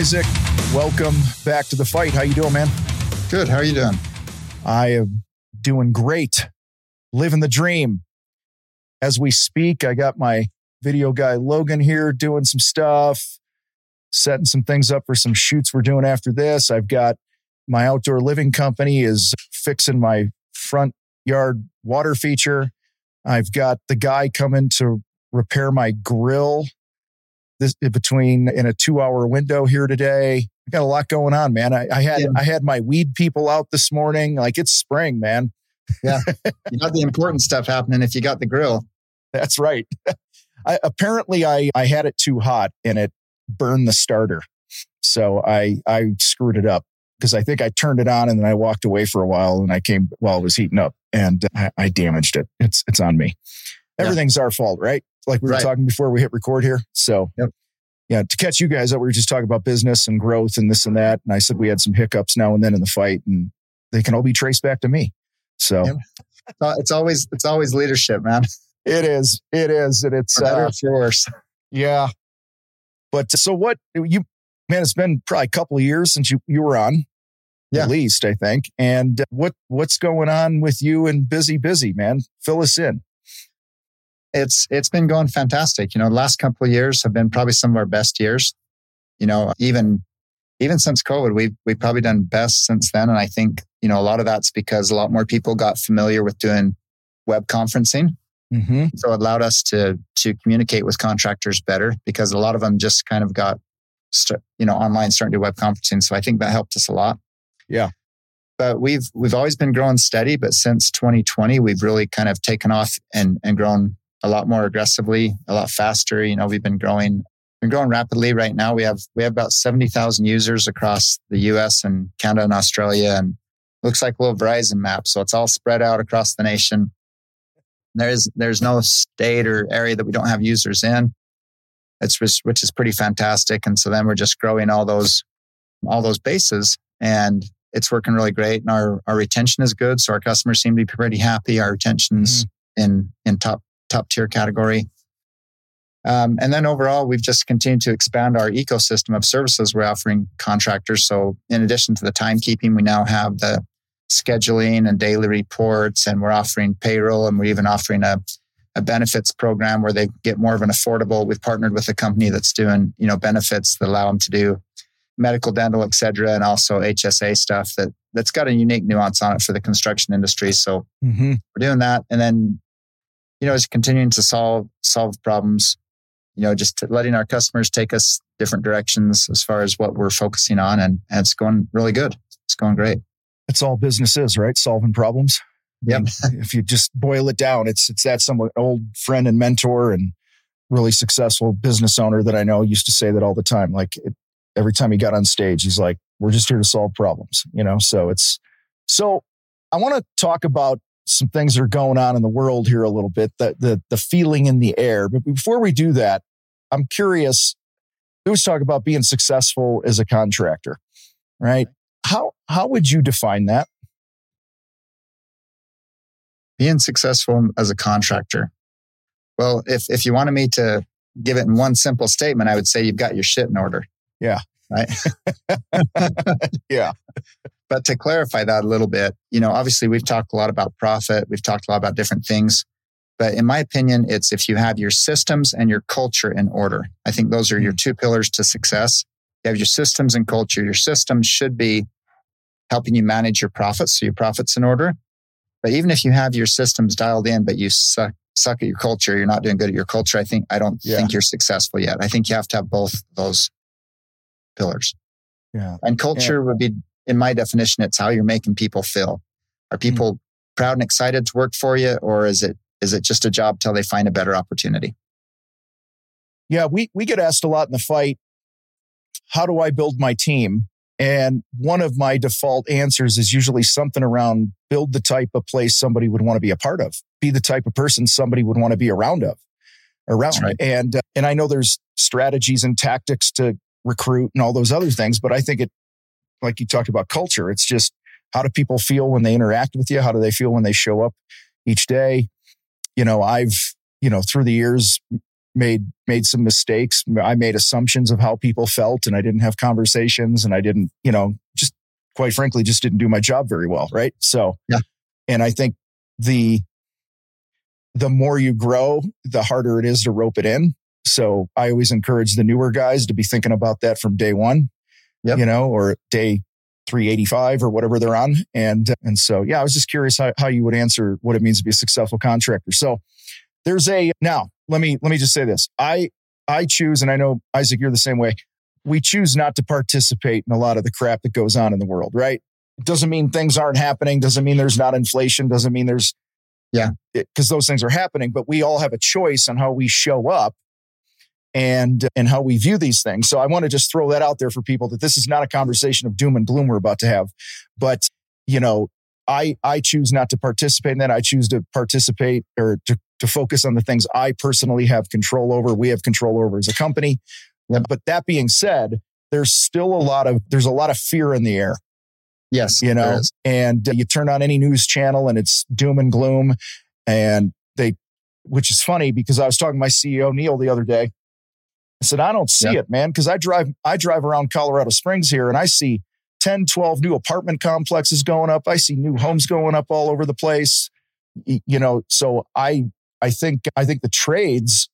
Isaac, welcome back to the fight. How you doing, man? Good. How are you doing? I am doing great. Living the dream. As we speak, I got my video guy Logan here doing some stuff, setting some things up for some shoots we're doing after this. I've got my outdoor living company is fixing my front yard water feature. I've got the guy coming to repair my grill this between in a two hour window here today. I got a lot going on, man. I, I had yeah. I had my weed people out this morning. Like it's spring, man. Yeah, you got the important stuff happening if you got the grill. That's right. I, apparently, I I had it too hot and it burned the starter, so I I screwed it up because I think I turned it on and then I walked away for a while and I came while it was heating up and I, I damaged it. It's it's on me. Everything's yeah. our fault, right? Like we were right. talking before we hit record here. So, yep. yeah, to catch you guys up, we were just talking about business and growth and this and that. And I said we had some hiccups now and then in the fight, and they can all be traced back to me. So, yep. it's always it's always leadership, man. It is. It is, and it's uh, worse. Yeah. But so what you man? It's been probably a couple of years since you you were on. Yeah. At least I think. And what what's going on with you and busybusy man? Fill us in it's it's been going fantastic. You know, the last couple of years have been probably some of our best years. You know, even even since COVID, we've we've probably done best since then. And I think you know a lot of that's because a lot more people got familiar with doing web conferencing. Mm-hmm. So it allowed us to to communicate with contractors better because a lot of them just kind of got you know online starting to do web conferencing. So I think that helped us a lot. Yeah. But we've we've always been growing steady, but since 2020, we've really kind of taken off and and grown a lot more aggressively, a lot faster. You know, we've been growing, been growing rapidly right now. We have, we have about 70,000 users across the US and Canada and Australia and looks like a little Verizon map. So it's all spread out across the nation. There's, there's no state or area that we don't have users in. It's just, which is pretty fantastic. And so then we're just growing all those, all those bases and it's working really great. And our, our retention is good. So our customers seem to be pretty happy. Our retention's mm-hmm. in, in top top tier category. Um, and then overall, we've just continued to expand our ecosystem of services we're offering contractors. So, in addition to the timekeeping, we now have the scheduling and daily reports, and we're offering payroll, and we're even offering a, a benefits program where they get more of an affordable. We've partnered with a company that's doing you know benefits that allow them to do medical, dental, et cetera, and also HSA stuff that that's got a unique nuance on it for the construction industry. So mm-hmm. we're doing that, and then you know, is continuing to solve solve problems. You know, just letting our customers take us different directions as far as what we're focusing on, and, and it's going really good. It's going great. It's all business is, right? Solving problems. Yep. if you just boil it down, it's it's that some old friend and mentor and really successful business owner that I know used to say that all the time. Like it, every time he got on stage, he's like, "We're just here to solve problems," you know. So it's so. I want to talk about some things that are going on in the world here a little bit, the, the, the feeling in the air. But before we do that, I'm curious. We always talk about being successful as a contractor, right? How, how would you define that? Being successful as a contractor. Well, if, if you wanted me to give it in one simple statement, I would say you've got your shit in order. Yeah. Right. yeah. But to clarify that a little bit, you know, obviously we've talked a lot about profit. We've talked a lot about different things. But in my opinion, it's if you have your systems and your culture in order. I think those are your hmm. two pillars to success. You have your systems and culture. Your systems should be helping you manage your profits. So your profits in order. But even if you have your systems dialed in, but you suck, suck at your culture, you're not doing good at your culture. I think, I don't yeah. think you're successful yet. I think you have to have both those pillars. Yeah. And culture yeah. would be in my definition, it's how you're making people feel. Are hmm. people mm. proud and excited to work for you, or is it is it just a job till they find a better opportunity? Yeah, we we get asked a lot in the fight. How do I build my team? And one of my default answers is usually something around build the type of place somebody would want to be a part of, be the type of person somebody would want to be around of, around. Right. And uh, and I know there's strategies and tactics to recruit and all those other things, but I think it, like you talked about culture, it's just how do people feel when they interact with you? How do they feel when they show up each day? You know, I've you know through the years made made some mistakes. I made assumptions of how people felt and I didn't have conversations and I didn't, you know, just quite frankly just didn't do my job very well, right? So, yeah. And I think the the more you grow, the harder it is to rope it in. So, I always encourage the newer guys to be thinking about that from day 1. Yep. You know, or day 385 or whatever they're on. And and so yeah, I was just curious how, how you would answer what it means to be a successful contractor. So there's a now let me let me just say this. I I choose, and I know Isaac, you're the same way. We choose not to participate in a lot of the crap that goes on in the world, right? It doesn't mean things aren't happening. Doesn't mean there's not inflation. Doesn't mean there's yeah, because those things are happening. But we all have a choice on how we show up and and how we view these things. So I want to just throw that out there for people that this is not a conversation of doom and gloom we're about to have, but you know, I I choose not to participate in that. I choose to participate or to to focus on the things I personally have control over, we have control over as a company. But that being said, there's still a lot of there's a lot of fear in the air. Yes, you know, and uh, you turn on any news channel and it's doom and gloom, and they, which is funny because I was talking to my CEO Neil the other day. I said I don't see it, man, because I drive I drive around Colorado Springs here and I see 10, 12 new apartment complexes going up. I see new homes going up all over the place. You know, so I I think I think the trades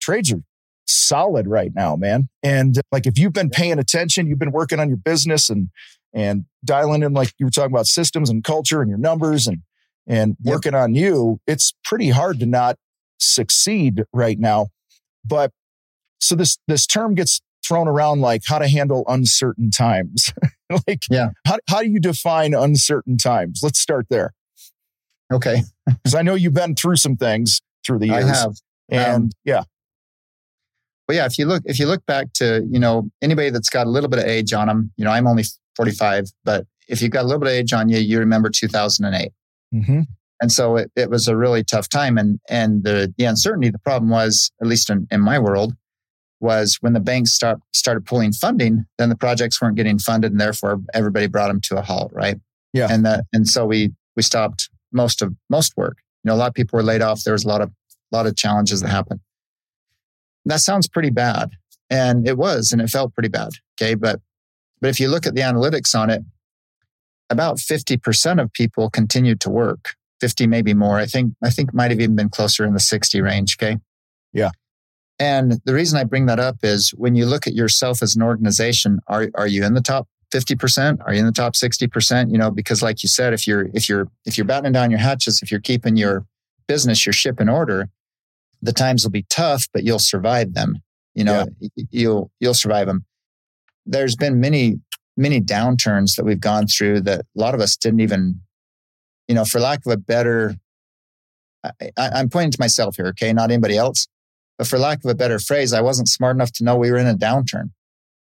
trades are solid right now, man. And like if you've been paying attention, you've been working on your business and and dialing in like you were talking about systems and culture and your numbers and and working yep. on you, it's pretty hard to not succeed right now. But so this this term gets thrown around like how to handle uncertain times. like yeah. how how do you define uncertain times? Let's start there. Okay. Because I know you've been through some things through the years. I have. And um, yeah. Well, yeah, if you look, if you look back to, you know, anybody that's got a little bit of age on them, you know, I'm only 45, but if you've got a little bit of age on you, you remember 2008. Mm-hmm. And so it, it was a really tough time. And, and the, the uncertainty, the problem was, at least in, in my world, was when the banks start, started pulling funding, then the projects weren't getting funded and therefore everybody brought them to a halt. Right. Yeah. And that, and so we, we stopped most of most work. You know, a lot of people were laid off. There was a lot of a lot of challenges that happened. That sounds pretty bad. And it was, and it felt pretty bad. Okay. But but if you look at the analytics on it, about 50% of people continued to work. 50, maybe more. I think I think might have even been closer in the 60 range. Okay. Yeah. And the reason I bring that up is when you look at yourself as an organization, are, are you in the top 50%? Are you in the top 60%? You know, because like you said, if you're, if you're, if you're battening down your hatches, if you're keeping your business, your ship in order, the times will be tough, but you'll survive them. You know, yeah. you'll, you'll survive them. There's been many, many downturns that we've gone through that a lot of us didn't even, you know, for lack of a better, I, I'm pointing to myself here, okay, not anybody else. But for lack of a better phrase, I wasn't smart enough to know we were in a downturn.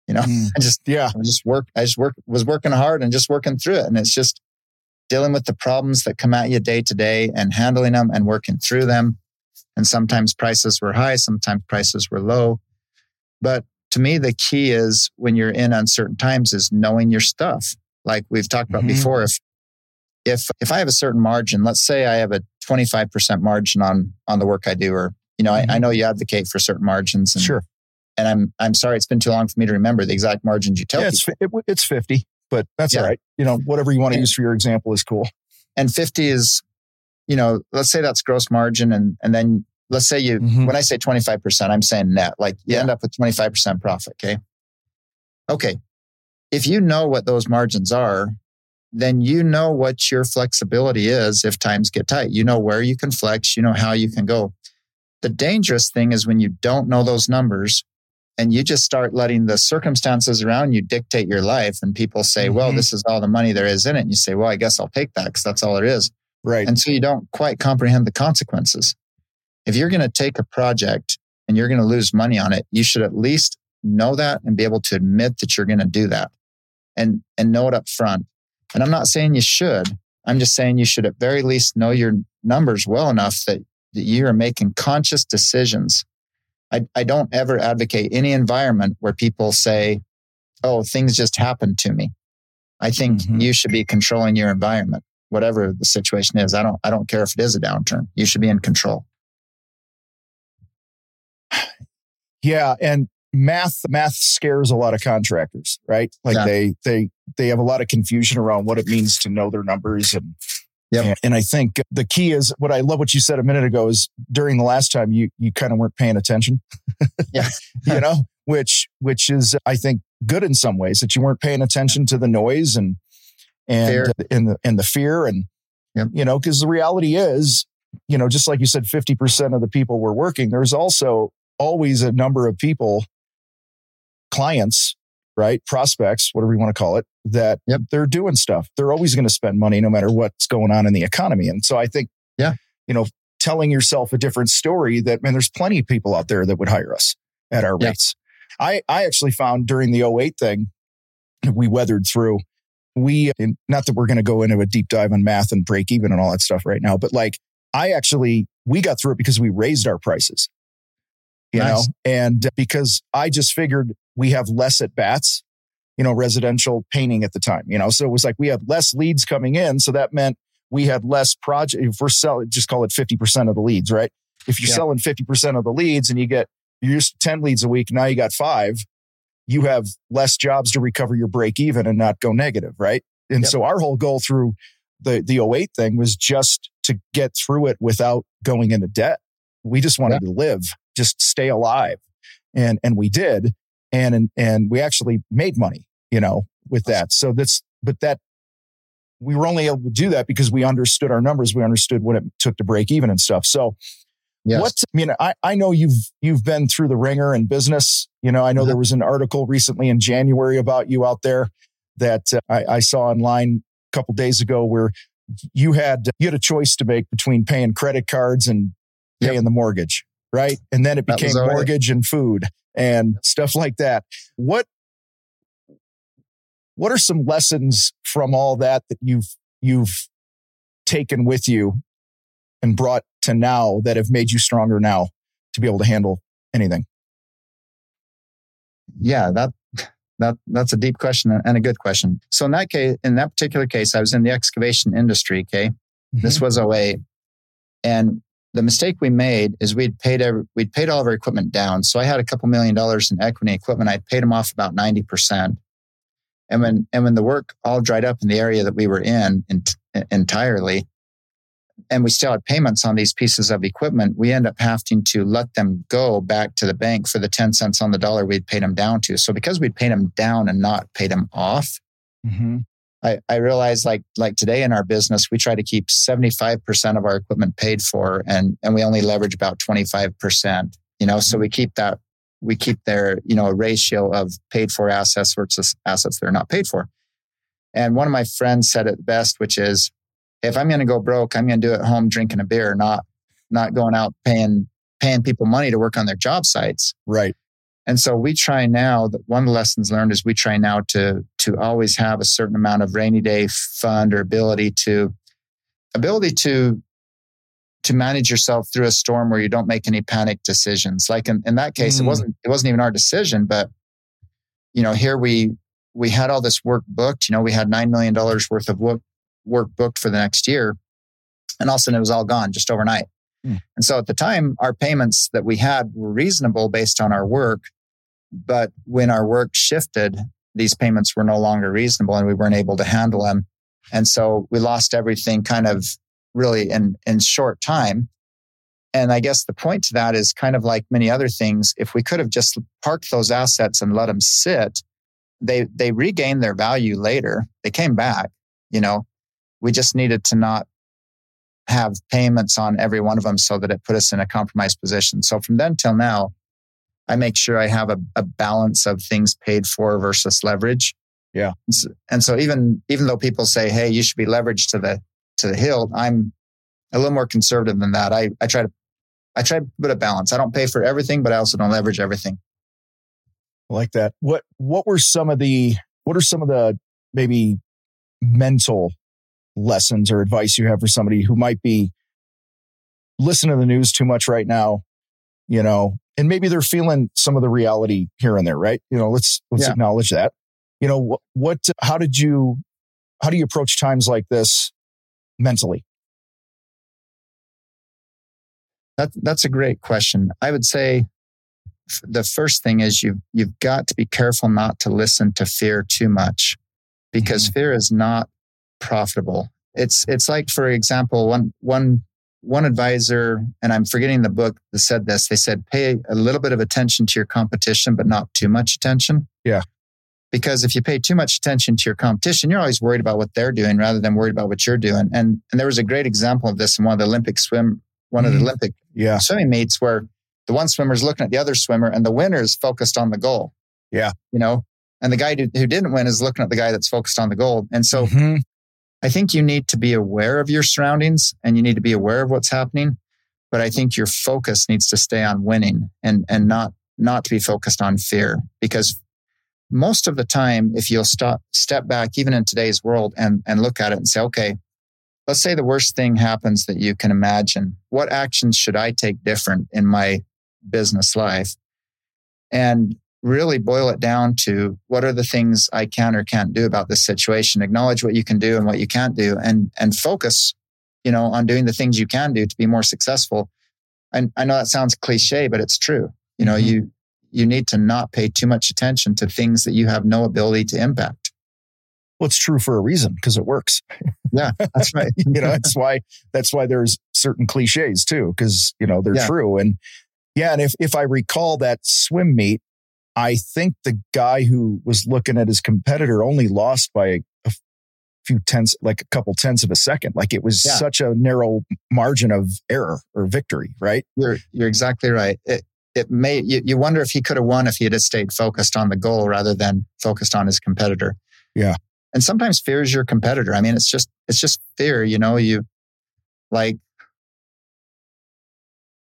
You know, mm. I just, yeah, I just work, I just work, was working hard and just working through it. And it's just dealing with the problems that come at you day to day and handling them and working through them. And sometimes prices were high, sometimes prices were low. But to me, the key is when you're in uncertain times is knowing your stuff. Like we've talked about mm-hmm. before, if if if I have a certain margin, let's say I have a 25% margin on on the work I do, or you know, mm-hmm. I, I, know you advocate for certain margins. And, sure and I'm I'm sorry it's been too long for me to remember the exact margins you tell yeah, it's, it, it's 50, but that's yeah. all right. You know, whatever you want to use for your example is cool. And 50 is, you know, let's say that's gross margin, and and then let's say you mm-hmm. when I say 25 percent, I'm saying net. Like you yeah. end up with 25 percent profit. Okay. Okay. If you know what those margins are, then you know what your flexibility is if times get tight. You know where you can flex. You know how you can go. The dangerous thing is when you don't know those numbers and you just start letting the circumstances around you dictate your life and people say mm-hmm. well this is all the money there is in it and you say well i guess i'll take that because that's all it is Right. And so you don't quite comprehend the consequences. If you're going to take a project and you're going to lose money on it, you should at least know that and be able to admit that you're going to do that and, and know it up front. And I'm not saying you should. I'm just saying you should at very least know your numbers well enough that, that you are making conscious decisions. I, I don't ever advocate any environment where people say, oh, things just happen to me. I think mm-hmm. you should be controlling your environment, whatever the situation is. I don't, I don't care if it is a downturn. You should be in control. Yeah. And math, math scares a lot of contractors, right? Like yeah. they, they, they have a lot of confusion around what it means to know their numbers and, Yep. And, and I think the key is what I love what you said a minute ago is during the last time you you kind of weren't paying attention. yeah. you know, which which is I think good in some ways that you weren't paying attention to the noise and and fear. and the and the fear and yep. you know because the reality is you know just like you said 50% of the people were working there's also always a number of people clients right prospects whatever you want to call it that yep. they're doing stuff they're always going to spend money no matter what's going on in the economy and so i think yeah you know telling yourself a different story that man there's plenty of people out there that would hire us at our yeah. rates I, I actually found during the 08 thing, we weathered through. We, not that we're going to go into a deep dive on math and break even and all that stuff right now, but like I actually, we got through it because we raised our prices, you nice. know, and because I just figured we have less at bats, you know, residential painting at the time, you know, so it was like we had less leads coming in. So that meant we had less project. If we're selling, just call it 50% of the leads, right? If you're yeah. selling 50% of the leads and you get you're used to 10 leads a week. Now you got five. You have less jobs to recover your break even and not go negative. Right. And yep. so our whole goal through the, the 08 thing was just to get through it without going into debt. We just wanted to live, just stay alive. And, and we did. And, and, and we actually made money, you know, with that. So that's, but that we were only able to do that because we understood our numbers. We understood what it took to break even and stuff. So Yes. What I mean, I, I know you've you've been through the ringer in business. You know, I know there was an article recently in January about you out there that uh, I, I, saw online a couple days ago where you had you had a choice to make between paying credit cards and paying yep. the mortgage, right? And then it became mortgage and food and stuff like that. What what are some lessons from all that that you've you've taken with you and brought to now that have made you stronger now to be able to handle anything? Yeah, that that that's a deep question and a good question. So in that case, in that particular case, I was in the excavation industry. Okay, mm-hmm. this was 08. and the mistake we made is we'd paid every, we'd paid all of our equipment down. So I had a couple million dollars in equity equipment. I paid them off about ninety percent. And when and when the work all dried up in the area that we were in, in entirely, and we still had payments on these pieces of equipment, we end up having to let them go back to the bank for the 10 cents on the dollar we'd paid them down to. So because we'd paid them down and not paid them off, mm-hmm. I, I realized like, like today in our business, we try to keep 75% of our equipment paid for and, and we only leverage about 25%, you know, so mm-hmm. we keep that, we keep their, you know, a ratio of paid for assets versus assets that are not paid for. And one of my friends said it best, which is if I'm going to go broke, I'm going to do it at home drinking a beer, not not going out paying paying people money to work on their job sites. Right. And so we try now that one of the lessons learned is we try now to to always have a certain amount of rainy day fund or ability to ability to to manage yourself through a storm where you don't make any panic decisions. Like in, in that case, mm. it wasn't it wasn't even our decision, but you know, here we we had all this work booked. You know, we had nine million dollars worth of work work booked for the next year. And all of a sudden it was all gone just overnight. Mm. And so at the time, our payments that we had were reasonable based on our work. But when our work shifted, these payments were no longer reasonable and we weren't able to handle them. And so we lost everything kind of really in, in short time. And I guess the point to that is kind of like many other things. If we could have just parked those assets and let them sit, they, they regained their value later. They came back, you know, we just needed to not have payments on every one of them so that it put us in a compromised position. So from then till now, I make sure I have a, a balance of things paid for versus leverage. Yeah. And so even, even though people say, Hey, you should be leveraged to the, to the hill, I'm, a little more conservative than that. I, I try to, I try to put a balance. I don't pay for everything, but I also don't leverage everything. I like that. What, what were some of the, what are some of the maybe mental lessons or advice you have for somebody who might be listening to the news too much right now, you know, and maybe they're feeling some of the reality here and there, right? You know, let's, let's yeah. acknowledge that. You know, what, what, how did you, how do you approach times like this mentally? That, that's a great question. I would say the first thing is you you've got to be careful not to listen to fear too much because mm-hmm. fear is not profitable. It's it's like for example one one one advisor and I'm forgetting the book that said this. They said pay a little bit of attention to your competition but not too much attention. Yeah. Because if you pay too much attention to your competition, you're always worried about what they're doing rather than worried about what you're doing. And and there was a great example of this in one of the Olympic swim one mm-hmm. of the mm-hmm. Olympic yeah. swimming meets where the one swimmer is looking at the other swimmer and the winner is focused on the goal. Yeah. You know, and the guy who, who didn't win is looking at the guy that's focused on the goal. And so mm-hmm. I think you need to be aware of your surroundings and you need to be aware of what's happening. But I think your focus needs to stay on winning and, and not, not to be focused on fear because most of the time, if you'll stop, step back, even in today's world and, and look at it and say, okay, let's say the worst thing happens that you can imagine. What actions should I take different in my business life and really boil it down to what are the things I can or can't do about this situation. Acknowledge what you can do and what you can't do and, and focus, you know, on doing the things you can do to be more successful. And I know that sounds cliche, but it's true. You know, mm-hmm. you, you need to not pay too much attention to things that you have no ability to impact. Well, it's true for a reason because it works. Yeah, that's right. you know, that's why that's why there's certain cliches too, because you know they're yeah. true. And yeah, and if if I recall that swim meet, I think the guy who was looking at his competitor only lost by a few tenths, like a couple tenths of a second. Like it was yeah. such a narrow margin of error or victory, right? You're you're exactly right. It it may you, you wonder if he could have won if he had stayed focused on the goal rather than focused on his competitor. Yeah. And sometimes fear is your competitor. I mean, it's just it's just fear, you know, you like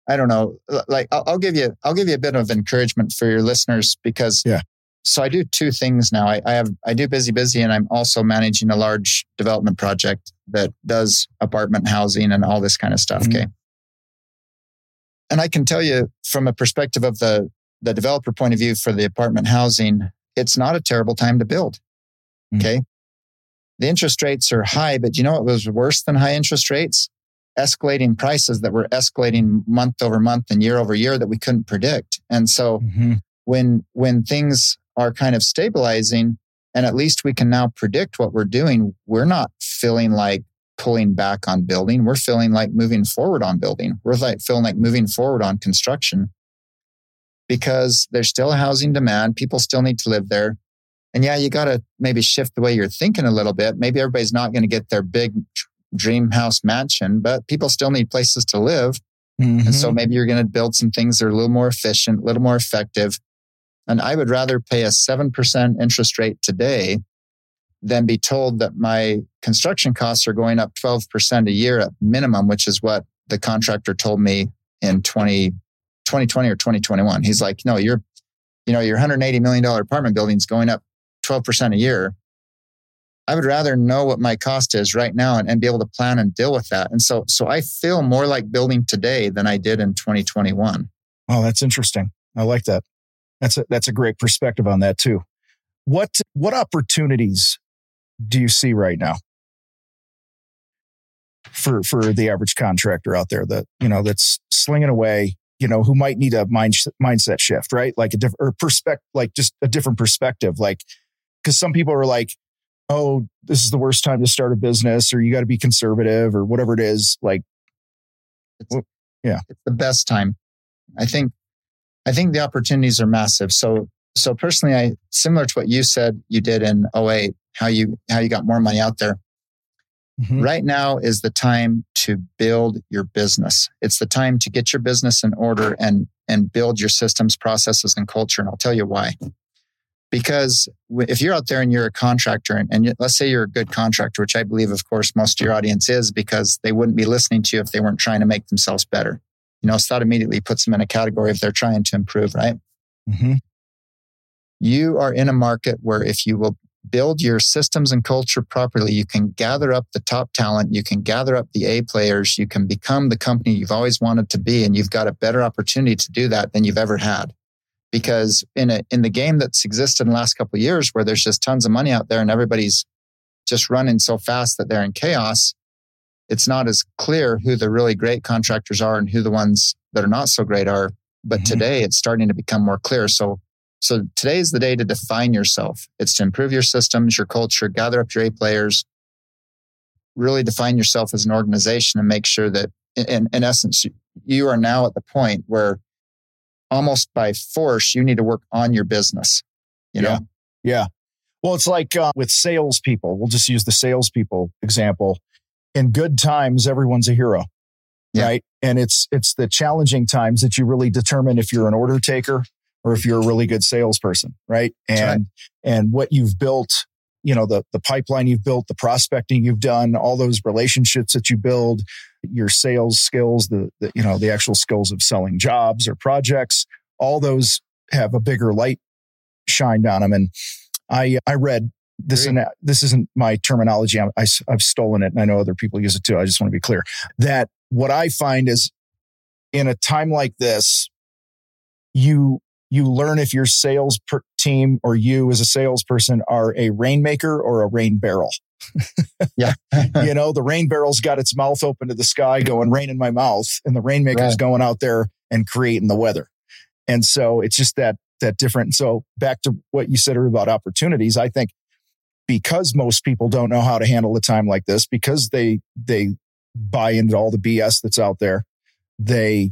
I don't know. Like I'll, I'll, give you, I'll give you a bit of encouragement for your listeners because yeah. So I do two things now. I, I have, I do busybusy, and I'm also managing a large development project that does apartment housing and all this kind of stuff. Mm-hmm. Okay. And I can tell you from a perspective of the, the developer point of view for the apartment housing, it's not a terrible time to build. Mm-hmm. Okay. The interest rates are high, but you know what was worse than high interest rates? Escalating prices that were escalating month over month and year over year that we couldn't predict. And so mm-hmm. when when things are kind of stabilizing and at least we can now predict what we're doing, we're not feeling like pulling back on building. We're feeling like moving forward on building. We're like feeling like moving forward on construction because there's still a housing demand. People still need to live there. And yeah, you got to maybe shift the way you're thinking a little bit. Maybe everybody's not going to get their big dream house mansion, but people still need places to live. Mm-hmm. And so mm-hmm. maybe you're going to build some things that are a little more efficient, a little more effective. And I would rather pay a 7% interest rate today than be told that my construction costs are going up 12% a year at minimum, which is what the contractor told me in 20, 2020 or 2021. He's like, no, you're, you know, your $180 million apartment building is going up 12% a year. I would rather know what my cost is right now and, and be able to plan and deal with that. And so, so I feel more like building today than I did in 2021. Oh, that's interesting. I like that. That's a, that's a great perspective on that too. What, what opportunities do you see right now for, for the average contractor out there that, you know, that's slinging away, you know, who might need a mind, mindset shift, right? Like a different or perspective, like just a different perspective. Like, cause some people are like, oh, this is the worst time to start a business or you got to be conservative or whatever it is. Like, it's, yeah, it's the best time. I think, I think the opportunities are massive. So, so personally, I, similar to what you said you did in 08, how you, how you got more money out there. Mm-hmm. Right now is the time to build your business. It's the time to get your business in order and, and build your systems, processes, and culture. And I'll tell you why. Because if you're out there and you're a contractor and, and, let's say you're a good contractor which i believe of course most of your audience is because they wouldn't be listening to you if they weren't trying to make themselves better. You know so that immediately puts them in a category if they're trying to improve right? Mm-hmm. you are in a market where if you will build your systems and culture properly you can gather up the top talent you can gather up the a players you can become the company you've always wanted to be and you've got a better opportunity to do that than you've ever had because in a, in the game that's existed in the last couple of years where there's just tons of money out there and everybody's just running so fast that they're in chaos it's not as clear who the really great contractors are and who the ones that are not so great are. But mm-hmm. today it's starting to become more clear. So so today is the day to define yourself. It's to improve your systems your culture gather up your a players. Really define yourself as an organization and make sure that in, in essence you are now at the point where almost by force, you need to work on your business. You know? Yeah. yeah. Well, it's like uh, with salespeople. We'll just use the salespeople example. In good times, everyone's a hero, yeah. right? And it's it's the challenging times that you really determine if you're an order taker or if you're a really good salesperson, right? And right. and what you've built, you know, the the pipeline you've built, the prospecting you've done, all those relationships that you build, your sales skills, the, the you know the actual skills of selling jobs or projects, all those have a bigger light shined on them. And I I read this and this isn't my terminology. I, I, I've stolen it, and I know other people use it too. I just want to be clear that what I find is in a time like this, you you learn if your sales team or you as a salesperson are a rainmaker or a rain barrel yeah. you know, the rain barrel's got its mouth open to the sky going rain in my mouth and the rainmaker's right. going out there and creating the weather. And so it's just that, that different. So back to what you said about opportunities, I think because most people don't know how to handle a time like this, because they, they buy into all the BS that's out there, they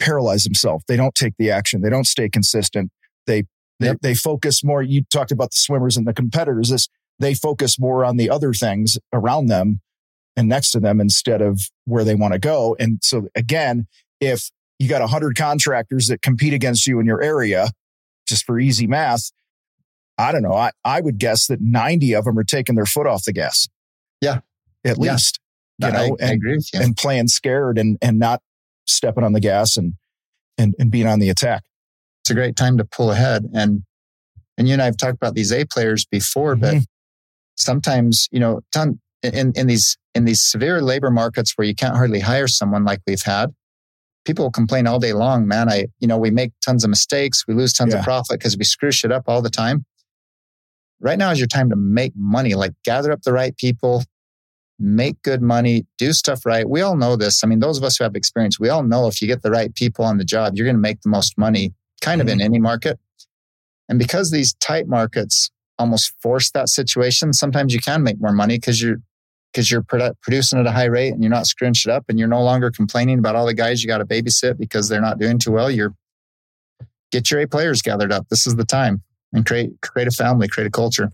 paralyze themselves. They don't take the action. They don't stay consistent. They, they, yep. they focus more. You talked about the swimmers and the competitors. This, they focus more on the other things around them and next to them instead of where they want to go. And so again, if you got 100 contractors that compete against you in your area, just for easy math, I don't know. I, I would guess that 90 of them are taking their foot off the gas. Yeah. At yeah. least, you know, I, and, I you. and playing scared and, and not stepping on the gas and, and, and being on the attack. It's a great time to pull ahead. And, and you and I have talked about these A players before, mm-hmm. but sometimes, you know, ton, in, in these, in these severe labor markets where you can't hardly hire someone like we've had, people complain all day long, man. I, you know, we make tons of mistakes. We lose tons yeah. of profit because we screw shit up all the time. Right now is your time to make money, like gather up the right people, make good money, do stuff right. We all know this. I mean, those of us who have experience, we all know if you get the right people on the job, you're going to make the most money kind of mm-hmm. in any market. And because these tight markets almost force that situation, sometimes you can make more money because you're because you're produ- producing at a high rate and you're not screwing shit up and you're no longer complaining about all the guys you got to babysit because they're not doing too well. You're get your A players gathered up. This is the time and create create a family, create a culture.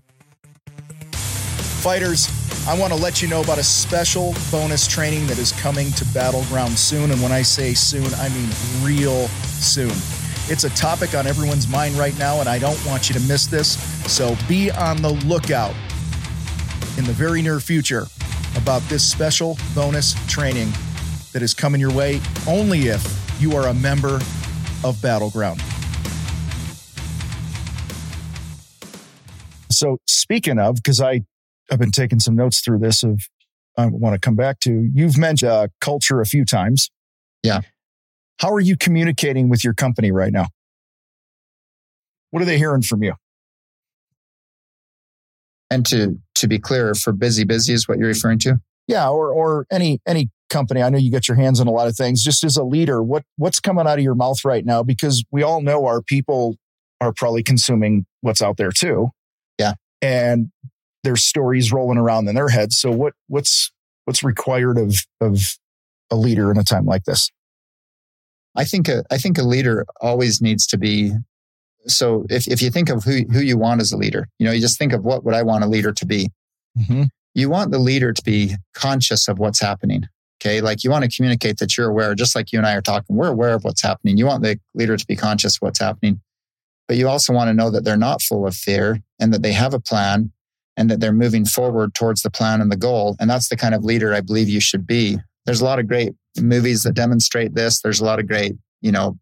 Fighters, I want to let you know about a special bonus training that is coming to Battleground soon. And when I say soon, I mean real soon. It's a topic on everyone's mind right now, and I don't want you to miss this. So be on the lookout in the very near future about this special bonus training that is coming your way only if you are a member of Battleground. So, speaking of, because I have been taking some notes through this of I want to come back to, you've mentioned uh, culture a few times. Yeah. How are you communicating with your company right now? What are they hearing from you? And to to be clear, for busybusy is what you're referring to? Yeah, or or any any company. I know you get your hands on a lot of things. Just as a leader, what what's coming out of your mouth right now? Because we all know our people are probably consuming what's out there too. Yeah. And there's stories rolling around in their heads. So what what's what's required of of a leader in a time like this? I think a, I think a leader always needs to be. So if, if you think of who, who you want as a leader, you know, you just think of what would I want a leader to be? Mm-hmm. You want the leader to be conscious of what's happening. Okay. Like you want to communicate that you're aware, just like you and I are talking, we're aware of what's happening. You want the leader to be conscious of what's happening. but you also want to know that they're not full of fear and that they have a plan and that they're moving forward towards the plan and the goal. And that's the kind of leader I believe you should be. There's a lot of great movies that demonstrate this. There's a lot of great, you know,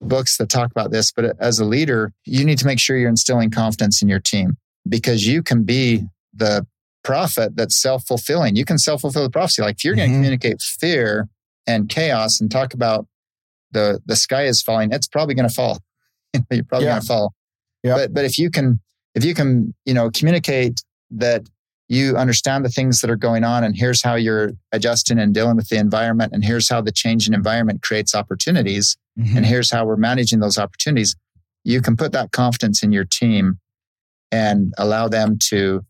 books that talk about this. But as a leader, you need to make sure you're instilling confidence in your team because you can be the prophet that's self fulfilling. You can self fulfill the prophecy. Like if you're going to mm-hmm. communicate fear and chaos and talk about the the sky is falling, it's probably going to fall. you're probably yeah. going to fall. Yeah. But but if you can if you can you know communicate that you understand the things that are going on and here's how you're adjusting and dealing with the environment and here's how the changing environment creates opportunities mm-hmm. and here's how we're managing those opportunities you can put that confidence in your team and allow them to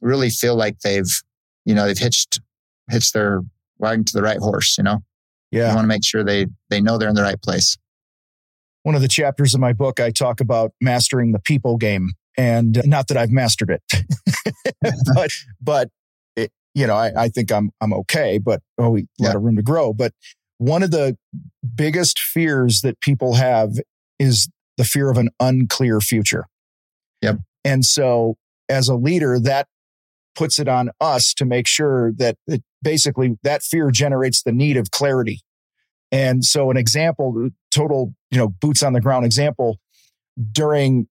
really feel like they've you know they've hitched hitched their wagon to the right horse you know? Yeah you want to make sure they they know they're in the right place. One of the chapters of my book i talk about mastering the people game and not that I've mastered it, but but it, you know I, I, think I'm I'm okay, but oh, we yeah. lot of room to grow. But one of the biggest fears that people have is the fear of an unclear future. Yep. And so, as a leader, that puts it on us to make sure that it basically that fear generates the need of clarity. And so, an example, total, you know, boots on the ground example during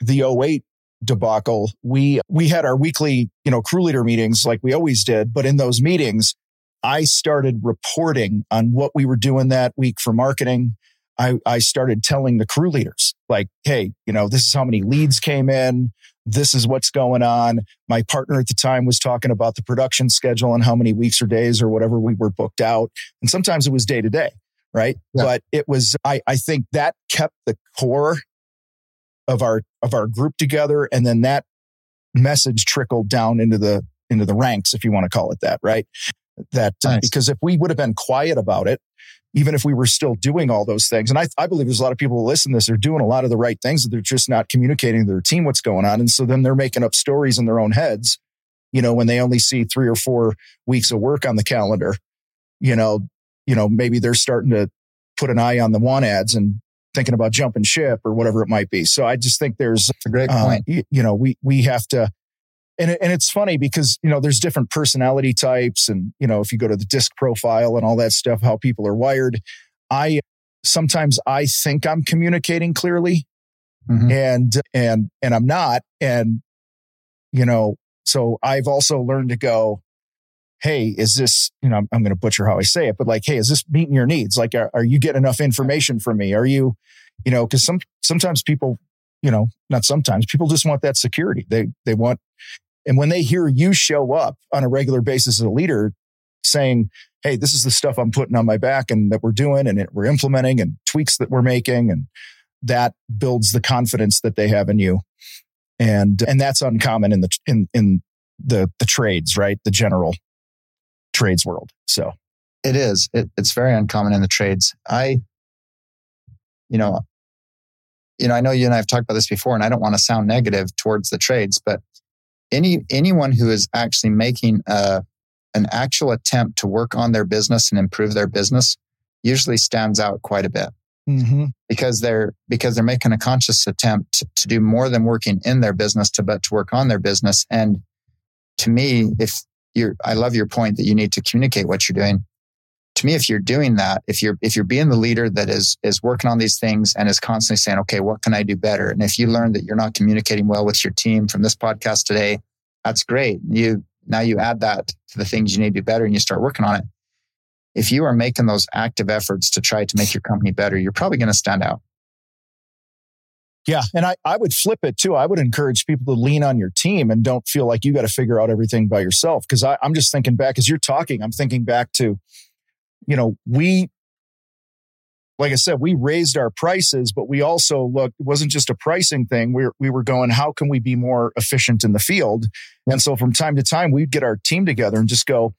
the 08 debacle, we we had our weekly, you know, crew leader meetings like we always did, but in those meetings, I started reporting on what we were doing that week for marketing. I, I started telling the crew leaders, like, hey, you know, this is how many leads came in. This is what's going on. My partner at the time was talking about the production schedule and how many weeks or days or whatever we were booked out. And sometimes it was day to day, right? Yeah. But it was, I, I think that kept the core of our of our group together and then that message trickled down into the into the ranks if you want to call it that right that uh, nice. uh, because if we would have been quiet about it even if we were still doing all those things and I, I believe there's a lot of people who listen to this they're doing a lot of the right things that they're just not communicating to their team what's going on and so then they're making up stories in their own heads you know when they only see three or four weeks of work on the calendar you know you know maybe they're starting to put an eye on the want ads and thinking about jumping ship or whatever it might be. So I just think there's a great uh, point. you, you know, we we have to and it, and it's funny because you know there's different personality types and you know if you go to the disc profile and all that stuff how people are wired i sometimes i think i'm communicating clearly mm-hmm. and and and i'm not and you know so i've also learned to go hey, is this, you know, I'm, going to butcher how I say it, but like, hey, is this meeting your needs? Like, are, are you getting enough information from me? Are you, you know, cause some, sometimes people, you know, not sometimes people just want that security. They, they want, and when they hear you show up on a regular basis as a leader saying, Hey, this is the stuff I'm putting on my back and that we're doing and it, we're implementing and tweaks that we're making. And that builds the confidence that they have in you. And, and that's uncommon in the, in, in the, the trades, right? The general trades world. So it is. It, it's very uncommon in the trades. I, you know, you know, I know you and I have talked about this before, and I don't want to sound negative towards the trades, but any anyone who is actually making a, an actual attempt to work on their business and improve their business usually stands out quite a bit mm-hmm. because they're because they're making a conscious attempt to, to do more than working in their business to but to work on their business. And to me, if I love your point that you need to communicate what you're doing. To me, if you're doing that, if you're, if you're being the leader that is, is working on these things and is constantly saying, okay, what can I do better? And if you learn that you're not communicating well with your team from this podcast today, that's great. You, now you add that to the things you need to do better and you start working on it. If you are making those active efforts to try to make your company better, you're probably going to stand out. Yeah. And I, I would flip it too. I would encourage people to lean on your team and don't feel like you got to figure out everything by yourself. Cause I, I'm just thinking back as you're talking, I'm thinking back to, you know, we, like I said, we raised our prices, but we also look, it wasn't just a pricing thing. We were, we were going, how can we be more efficient in the field? And so from time to time, we'd get our team together and just go,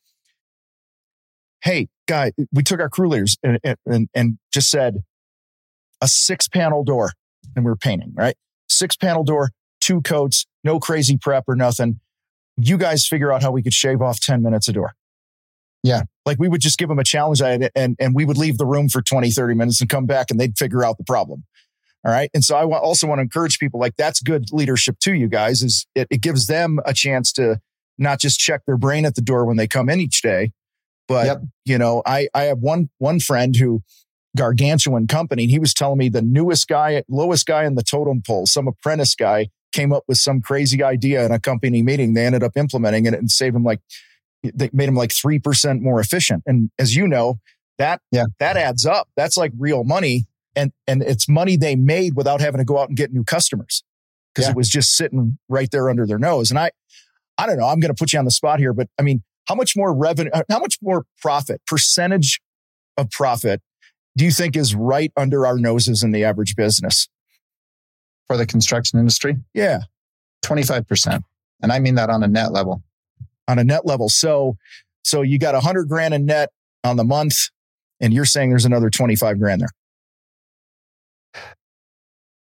Hey, guy, we took our crew leaders and, and, and just said a six panel door and we were painting, right? Six panel door, two coats, no crazy prep or nothing. You guys figure out how we could shave off 10 minutes a door. Yeah. Like we would just give them a challenge and, and we would leave the room for 20, 30 minutes and come back and they'd figure out the problem. All right. And so I also want to encourage people like that's good leadership too, you guys, is it, it gives them a chance to not just check their brain at the door when they come in each day, but yep. you know, I, I have one, one friend who gargantuan company. He was telling me the newest guy, lowest guy in the totem pole, some apprentice guy came up with some crazy idea in a company meeting. They ended up implementing it and saved him like, they made him like 3% more efficient. And as you know, that, yeah. that adds up. That's like real money. And, and it's money they made without having to go out and get new customers because yeah. it was just sitting right there under their nose. And I, I don't know, I'm going to put you on the spot here, but I mean, how much more revenue, how much more profit, percentage of profit do you think is right under our noses in the average business? For the construction industry? Yeah. 25%. And I mean that on a net level. On a net level. So, so you got a hundred grand in net on the month and you're saying there's another 25 grand there.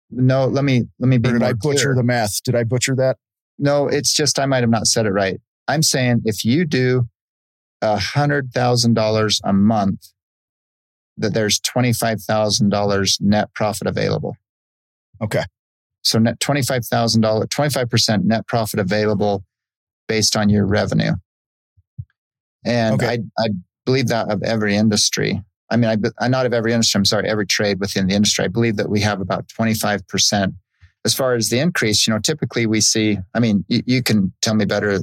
No, let me, let me be. Or did I butcher clear. the math? Did I butcher that? No, it's just, I might have not said it right. I'm saying if you do a hundred thousand dollars a month that there's $25,000 net profit available. Okay. So net $25,000, 25% net profit available based on your revenue. And okay. I, I believe that of every industry. I mean, I, I uh, not of every industry. I'm sorry, every trade within the industry. I believe that we have about 25%. As far as the increase, you know, typically we see, I mean, you, you can tell me better,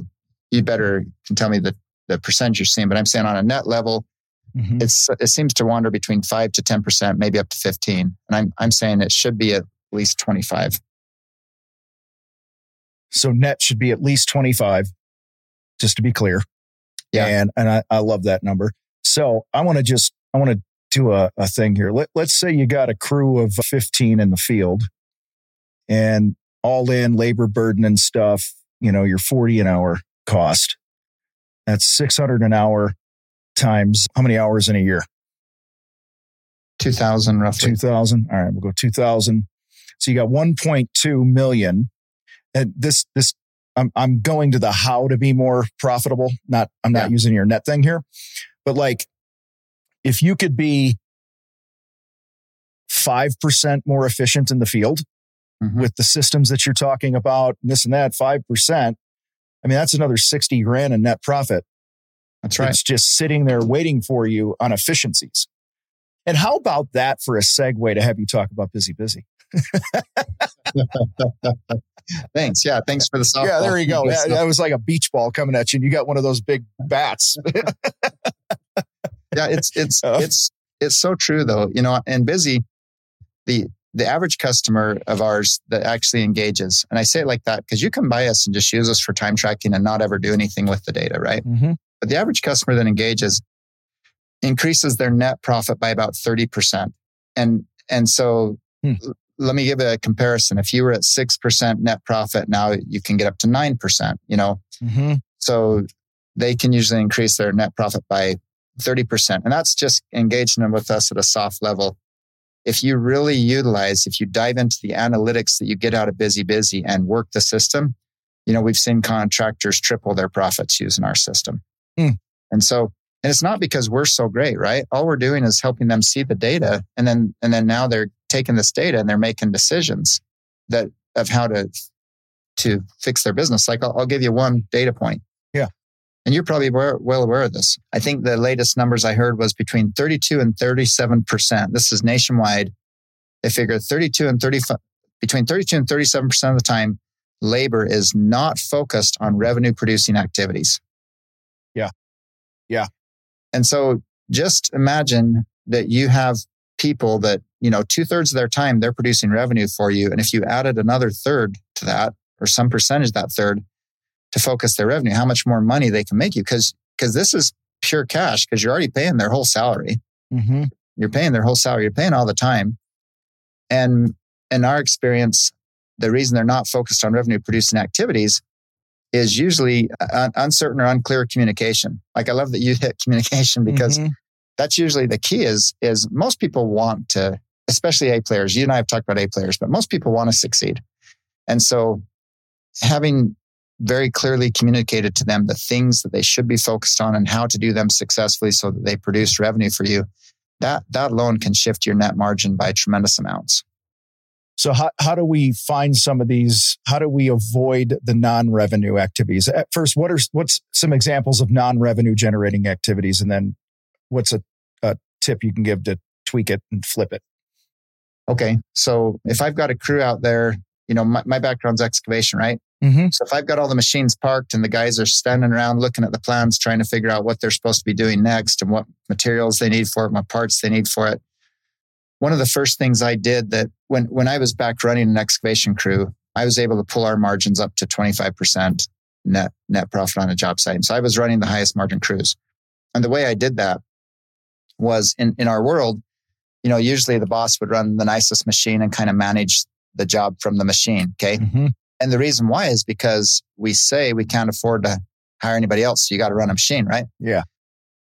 you better can tell me the, the percentage you're seeing, but I'm saying on a net level, Mm-hmm. It's it seems to wander between five to ten percent, maybe up to fifteen. And I'm I'm saying it should be at least twenty five. So net should be at least twenty five, just to be clear. Yeah, and and I, I love that number. So I want to just I want to do a, a thing here. Let, let's say you got a crew of 15 in the field and all in labor burden and stuff, you know, your 40 an hour cost. That's 600 an hour times how many hours in a year? 2000 roughly. 2000. All right, we'll go 2000. So you got 1.2 million. And this, this, I'm, I'm going to the how to be more profitable. Not, I'm not yeah. using your net thing here, but like if you could be 5% more efficient in the field mm-hmm. with the systems that you're talking about, and this and that, 5%, I mean, that's another 60 grand in net profit that's right. It's just sitting there waiting for you on efficiencies. And how about that for a segue to have you talk about busybusy? thanks. Yeah. Thanks for the softball. Yeah. There you go. Yeah, that was like a beach ball coming at you and you got one of those big bats. yeah. It's, it's, it's, it's so true though, you know, and busy, the, the average customer of ours that actually engages, and I say it like that because you can buy us and just use us for time tracking and not ever do anything with the data, right? Mm-hmm. But the average customer that engages increases their net profit by about 30%. And, and so hmm. let me give a comparison. If you were at 6% net profit, now you can get up to 9%, you know? Mm-hmm. So they can usually increase their net profit by 30%. And that's just engaging them with us at a soft level. If you really utilize, if you dive into the analytics that you get out of busybusy and work the system, you know, we've seen contractors triple their profits using our system. Mm. And so, and it's not because we're so great, right? All we're doing is helping them see the data. And then, and then now they're taking this data and they're making decisions that of how to, to fix their business. Like I'll, I'll give you one data point. Yeah. And you're probably aware, well aware of this. I think the latest numbers I heard was between 32 and 37%. This is nationwide. They figure 32 and 35, between 32 and 37% of the time, labor is not focused on revenue producing activities. Yeah. And so just imagine that you have people that, you know, two thirds of their time they're producing revenue for you. And if you added another third to that or some percentage that third to focus their revenue, how much more money they can make you. Cause, cause this is pure cash because you're already paying their whole salary. Mm-hmm. You're paying their whole salary. You're paying all the time. And in our experience, the reason they're not focused on revenue producing activities is usually un- uncertain or unclear communication. Like I love that you hit communication because mm-hmm. that's usually the key is, is most people want to, especially A players. You and I have talked about A players, but most people want to succeed. And so having very clearly communicated to them the things that they should be focused on and how to do them successfully so that they produce revenue for you, that, that alone can shift your net margin by tremendous amounts. So how, how do we find some of these? How do we avoid the non-revenue activities? At first, what are what's some examples of non-revenue generating activities, and then what's a, a tip you can give to tweak it and flip it? Okay, so if I've got a crew out there, you know, my, my background's excavation, right? Mm-hmm. So if I've got all the machines parked and the guys are standing around looking at the plans, trying to figure out what they're supposed to be doing next and what materials they need for it, what parts they need for it, one of the first things I did that when, when I was back running an excavation crew, I was able to pull our margins up to 25% net, net profit on a job site. And so I was running the highest margin crews. And the way I did that was in, in our world, you know, usually the boss would run the nicest machine and kind of manage the job from the machine. Okay. Mm-hmm. And the reason why is because we say we can't afford to hire anybody else. So you got to run a machine, right? Yeah.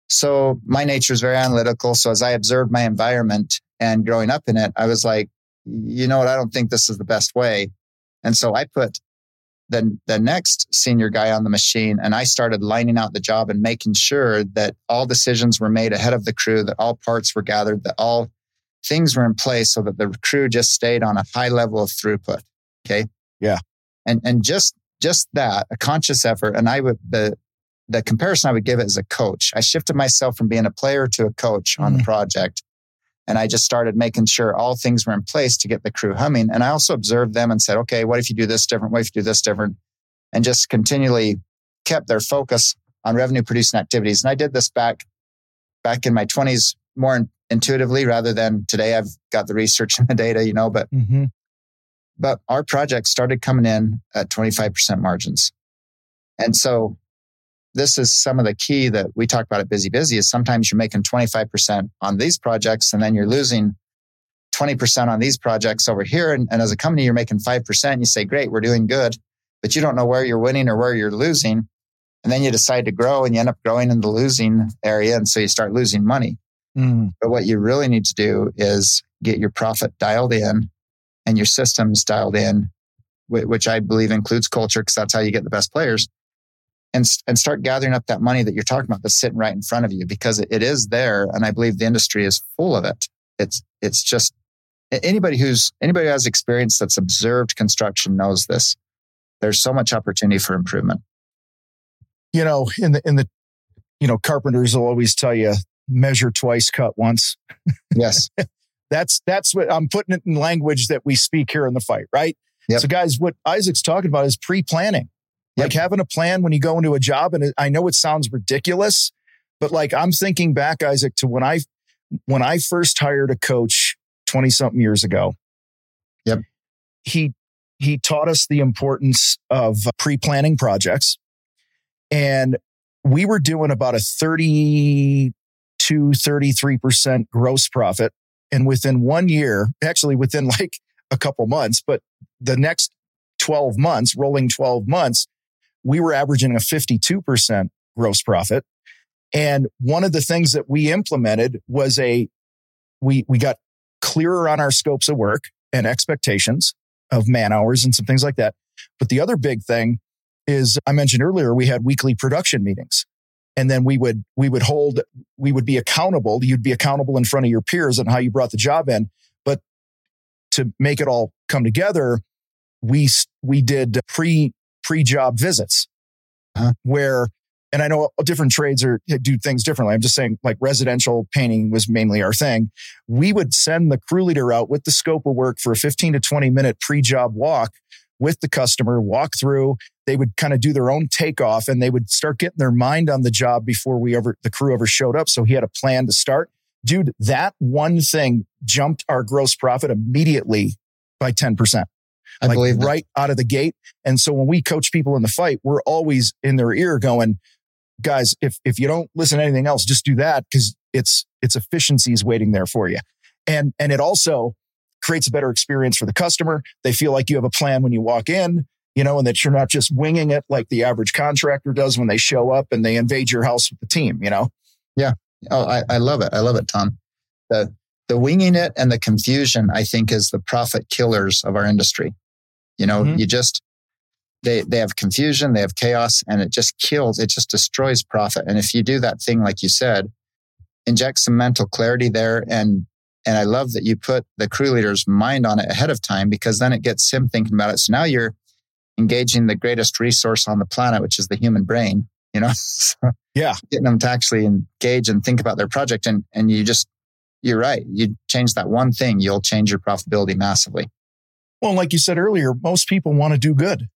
So my nature is very analytical. So as I observed my environment and growing up in it, I was like, you know what? I don't think this is the best way. And so I put the, the next senior guy on the machine and I started lining out the job and making sure that all decisions were made ahead of the crew, that all parts were gathered, that all things were in place so that the crew just stayed on a high level of throughput. Okay. Yeah. And, and just, just that, a conscious effort. And I would, the, the comparison I would give it as a coach. I shifted myself from being a player to a coach on Mm. the project. And I just started making sure all things were in place to get the crew humming. And I also observed them and said, okay, what if you do this different? What if you do this different? And just continually kept their focus on revenue producing activities. And I did this back, back in my twenties more in- intuitively rather than today. I've got the research and the data, you know, but Mm-hmm. but our project started coming in at 25% margins. And so this is some of the key that we talk about at busybusy is sometimes you're making 25% on these projects and then you're losing 20% on these projects over here. And, and as a company, you're making 5%. You say, great, we're doing good, but you don't know where you're winning or where you're losing. And then you decide to grow and you end up growing in the losing area. And so you start losing money. Mm-hmm. But what you really need to do is get your profit dialed in and your systems dialed in, which I believe includes culture because that's how you get the best players. And, and start gathering up that money that you're talking about that's sitting right in front of you because it, it is there. And I believe the industry is full of it. It's, it's just anybody who's, anybody who has experience that's observed construction knows this. There's so much opportunity for improvement. You know, in the in the you know, carpenters will always tell you measure twice, cut once. Yes. That's that's what I'm putting it in language that we speak here in the fight, right? Yep. So, guys, what Isaac's talking about is pre-planning, like having a plan when you go into a job. And it- I know it sounds ridiculous, but like I'm thinking back, Isaac, to when I when I first hired a coach 20 something years ago. Yep. He he taught us the importance of pre-planning projects, and we were doing about a 32 33 percent gross profit and within one year, actually within like a couple months, but the next 12 months, rolling 12 months, we were averaging a 52% gross profit. And one of the things that we implemented was a, we, we got clearer on our scopes of work and expectations of man hours and some things like that. But the other big thing is I mentioned earlier, we had weekly production meetings and then we would we would hold we would be accountable you'd be accountable in front of your peers on how you brought the job in but to make it all come together we we did pre pre job visits Uh-huh. where and I know different trades are do things differently. I'm just saying like residential painting was mainly our thing. We would send the crew leader out with the scope of work for a 15 to 20 minute pre-job walk with the customer, walk through. They would kind of do their own takeoff and they would start getting their mind on the job before we ever the crew ever showed up. So he had a plan to start. Dude, that one thing jumped our gross profit immediately by 10% I like believe that. right out of the gate. And so when we coach people in the fight, we're always in their ear going, guys, if, if you don't listen to anything else, just do that because it's, it's efficiencies waiting there for you. And, and it also creates a better experience for the customer. They feel like you have a plan when you walk in, you know, and that you're not just winging it like the average contractor does when they show up and they invade your house with the team, you know? Yeah. Oh, I, I love it. I love it, Tom. The the winging it and the confusion, I think, is the profit killers of our industry. You know, Mhm. you just they they have confusion, they have chaos, and it just kills, it just destroys profit. And if you do that thing like you said, inject some mental clarity there and and I love that you put the crew leader's mind on it ahead of time because then it gets him thinking about it. So now you're engaging the greatest resource on the planet, which is the human brain, you know? so yeah. Getting them to actually engage and think about their project. And, and you just, you're right. You change that one thing, you'll change your profitability massively. Well, like you said earlier, most people want to do good.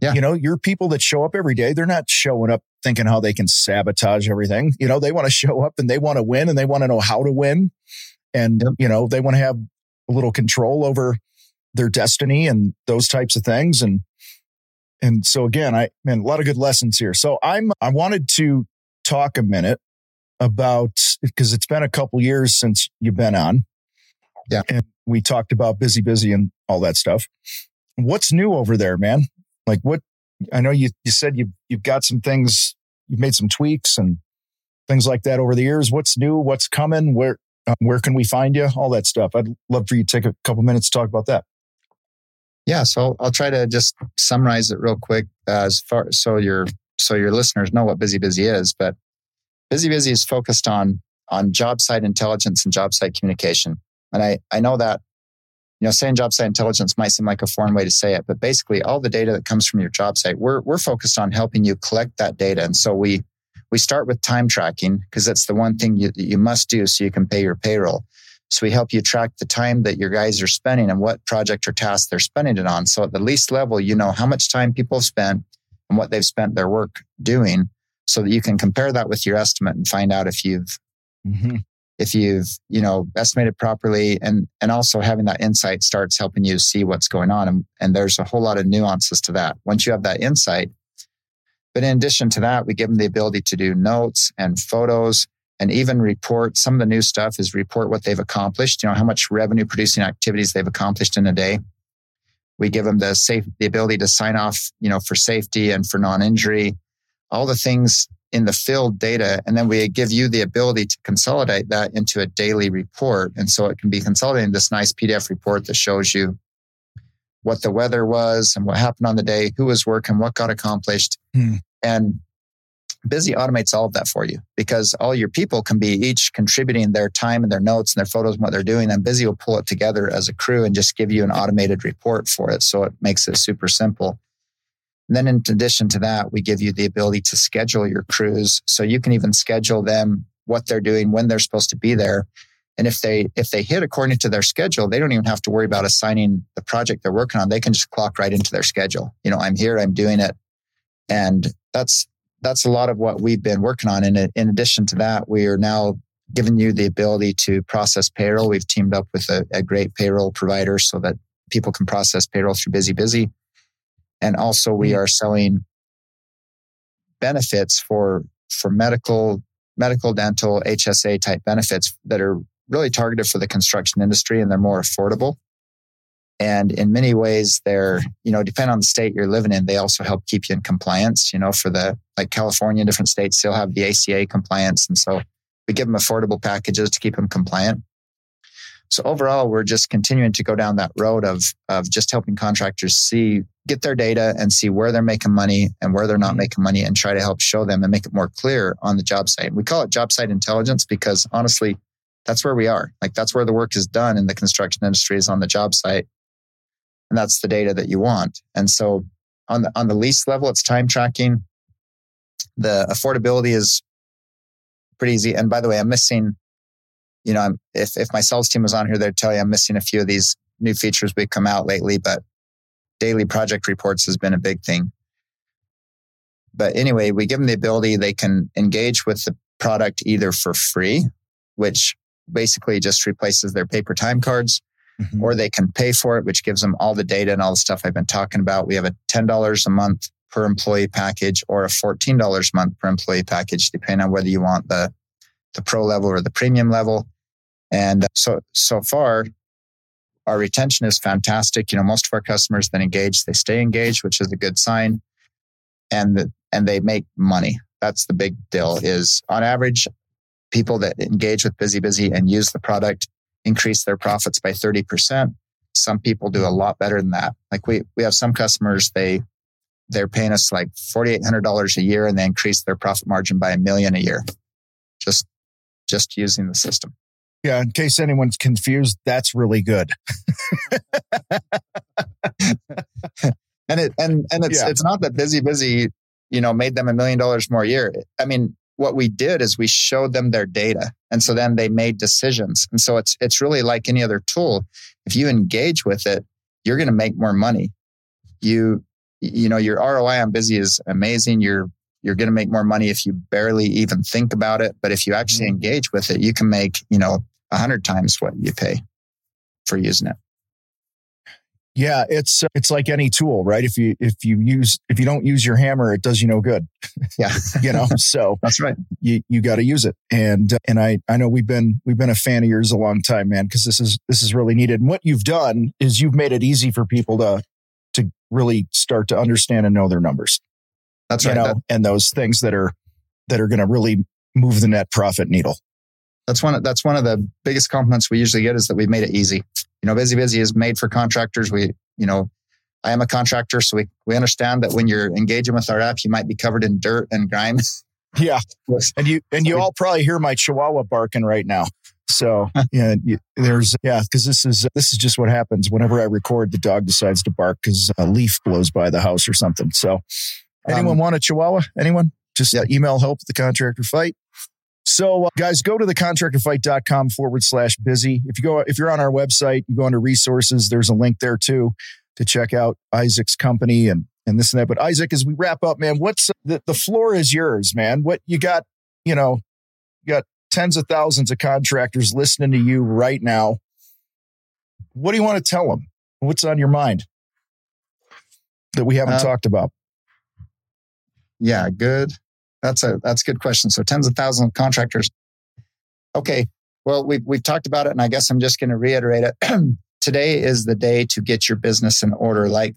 Yeah. You know, you're people that show up every day. They're not showing up thinking how they can sabotage everything. You know, they want to show up and they want to win and they want to know how to win. And, yep. you know, they want to have a little control over their destiny and those types of things. And, and so again, I, man, a lot of good lessons here. So I'm, I wanted to talk a minute about, because it's been a couple years since you've been on. Yeah. And we talked about busybusy and all that stuff. What's new over there, man? Like what, I know you, you said you, you've got some things, you've made some tweaks and things like that over the years. What's new? What's coming? Where, uh, where can we find you? All that stuff. I'd love for you to take a couple minutes to talk about that. Yeah, so I'll try to just summarize it real quick uh, as far so your so your listeners know what busybusy is. But busybusy is focused on on job site intelligence and job site communication. And I I know that you know saying job site intelligence might seem like a foreign way to say it, but basically all the data that comes from your job site, we're we're focused on helping you collect that data. And so we we start with time tracking because that's the one thing you, you must do so you can pay your payroll. So we help you track the time that your guys are spending and what project or task they're spending it on. So at the least level, you know how much time people have spent and what they've spent their work doing so that you can compare that with your estimate and find out if you've, mm-hmm. If you've, you know, estimated properly and, and also having that insight starts helping you see what's going on. And, and there's a whole lot of nuances to that. Once you have that insight, but in addition to that, we give them the ability to do notes and photos and even report some of the new stuff is report what they've accomplished, you know, how much revenue producing activities they've accomplished in a day. We give them the safe, the ability to sign off, you know, for safety and for non-injury, all the things in the field data. And then we give you the ability to consolidate that into a daily report. And so it can be consolidated in this nice PDF report that shows you what the weather was and what happened on the day, who was working, what got accomplished. Hmm. And Busy automates all of that for you because all your people can be each contributing their time and their notes and their photos and what they're doing. And Busy will pull it together as a crew and just give you an automated report for it. So it makes it super simple. And then in addition to that, we give you the ability to schedule your crews. So you can even schedule them what they're doing, when they're supposed to be there. And if they if they hit according to their schedule, they don't even have to worry about assigning the project they're working on. They can just clock right into their schedule. You know, I'm here, I'm doing it. And that's that's a lot of what we've been working on. And in addition to that, we are now giving you the ability to process payroll. We've teamed up with a, a great payroll provider so that people can process payroll through busybusy. And also we mm-hmm. are selling benefits for, for medical, medical, dental, HSA type benefits that are really targeted for the construction industry and they're more affordable. And in many ways, they're, you know, depending on the state you're living in, they also help keep you in compliance. You know, for the like California, different states still have the ACA compliance. And so we give them affordable packages to keep them compliant. So overall, we're just continuing to go down that road of, of just helping contractors see, get their data and see where they're making money and where they're not mm-hmm. making money and try to help show them and make it more clear on the job site. We call it job site intelligence because honestly, that's where we are. Like that's where the work is done in the construction industry is on the job site and that's the data that you want. And so on the on the lease level, it's time tracking. The affordability is pretty easy. And by the way, I'm missing, you know, I'm, if if my sales team was on here, they'd tell you I'm missing a few of these new features we've come out lately, but daily project reports has been a big thing. But anyway, we give them the ability they can engage with the product either for free, which basically just replaces their paper time cards, mm-hmm. or they can pay for it, which gives them all the data and all the stuff I've been talking about. We have a $10 a month per employee package or a $14 a month per employee package, depending on whether you want the, the pro level or the premium level. And so, so far, our retention is fantastic. You know, most of our customers that engage, they stay engaged, which is a good sign. And, the, and they make money. That's the big deal is on average, people that engage with busybusy and use the product increase their profits by 30%. Some people do a lot better than that. Like we, we have some customers, they, they're paying us like $4,800 a year and they increase their profit margin by a million a year. Just, just using the system. Yeah, in case anyone's confused, that's really good. and it and and it's Yeah. it's not that busybusy you know made them a million dollars more a year. I mean what we did is we showed them their data and so then they made decisions. And so it's it's really like any other tool. If you engage with it you're going to make more money. You you know your roi on busy is amazing. You're you're going to make more money if you barely even think about it but if you actually Mhm. engage with it you can make you know a hundred times what you pay for using it Yeah, it's it's like any tool, right? If you if you use if you don't use your hammer, it does you no good. Yeah. you know. So that's right you you got to use it. And and I I know we've been we've been a fan of yours a long time, man, because this is this is really needed. And what you've done is you've made it easy for people to to really start to understand and know their numbers. That's you right know, That- and those things that are that are going to really move the net profit needle. that's one of, that's one of the biggest compliments we usually get is that we've made it easy. You know, busybusy is made for contractors. We, you know, I am a contractor, so we, we understand that when you're engaging with our app, you might be covered in dirt and grime. Yeah, and you and you all probably hear my chihuahua barking right now. So yeah, you, there's yeah, because this is this is just what happens whenever I record. The dog decides to bark because a leaf blows by the house or something. So, anyone Um, want a chihuahua? Anyone? Just Yeah. uh, email help the contractor fight. So, uh, guys, go to the contractorfight.com forward slash busy. If you go, if you're on our website, you go under resources, there's a link there too to check out Isaac's company and, and this and that. But Isaac, as we wrap up, man, what's the, the floor is yours, man. What you got, you know, you got tens of thousands of contractors listening to you right now. What do you want to tell them? What's on your mind that we haven't Uh, talked about? Yeah, good. That's a that's a good question. So tens of thousands of contractors. Okay. Well, we've we've talked about it, and I guess I'm just going to reiterate it. Today is the day to get your business in order. Like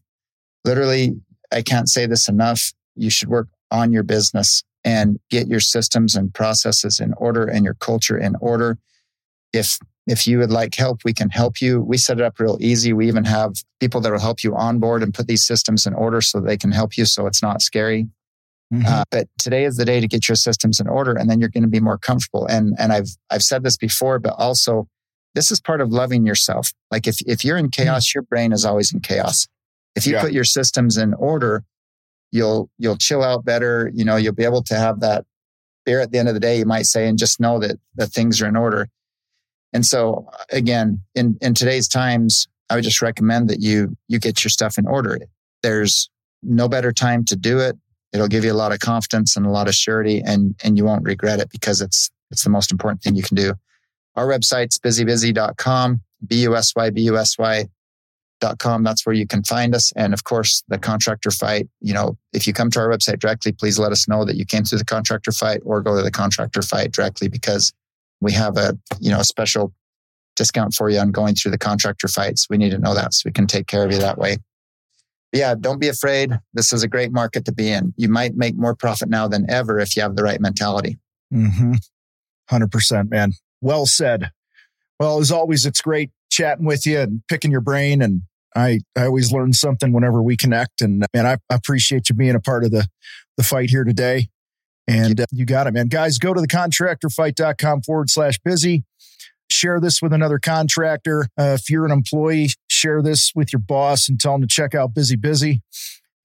literally, I can't say this enough. You should work on your business and get your systems and processes in order and your culture in order. If if you would like help, we can help you. We set it up real easy. We even have people that will help you onboard and put these systems in order so they can help you so it's not scary. Mhm. Uh, but today is the day to get your systems in order, and then you're going to be more comfortable. And and I've I've said this before, but also this is part of loving yourself. Like if if you're in chaos, your brain is always in chaos. If you Yeah. put your systems in order, you'll you'll chill out better. You know, you'll be able to have that beer at the end of the day. You might say, and just know that that things are in order. And so again, in in today's times, I would just recommend that you you get your stuff in order. There's no better time to do it it'll give you a lot of confidence and a lot of surety and and you won't regret it because it's it's the most important thing you can do. Our website's busybusy.com b-u-s-y b-u-s-y dot com. That's where you can find us. And of course the contractor fight you know if you come to our website directly please let us know that you came through the contractor fight or go to the contractor fight directly because we have a you know a special discount for you on going through the contractor fights. We need to know that so we can take care of you that way yeah, don't be afraid. This is a great market to be in. You might make more profit now than ever if you have the right mentality. Mm-hmm. 100%, man. Well said. Well, as always, it's great chatting with you and picking your brain. And I, I always learn something whenever we connect. And man, I, I appreciate you being a part of the, the fight here today. And uh, you got it, man. Guys, go to the contractorfight.com forward slash busy. Share this with another contractor. Uh, if you're an employee, share this with your boss and tell him to check out busybusy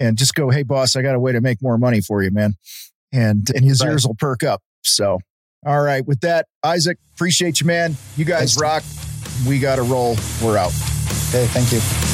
and just go, Hey boss, I got a way to make more money for you, man. And, and his Right. ears will perk up. So, all right. With that, Isaac, appreciate you, man. You guys Thanks. rock. We got to roll. We're out. Okay, thank you.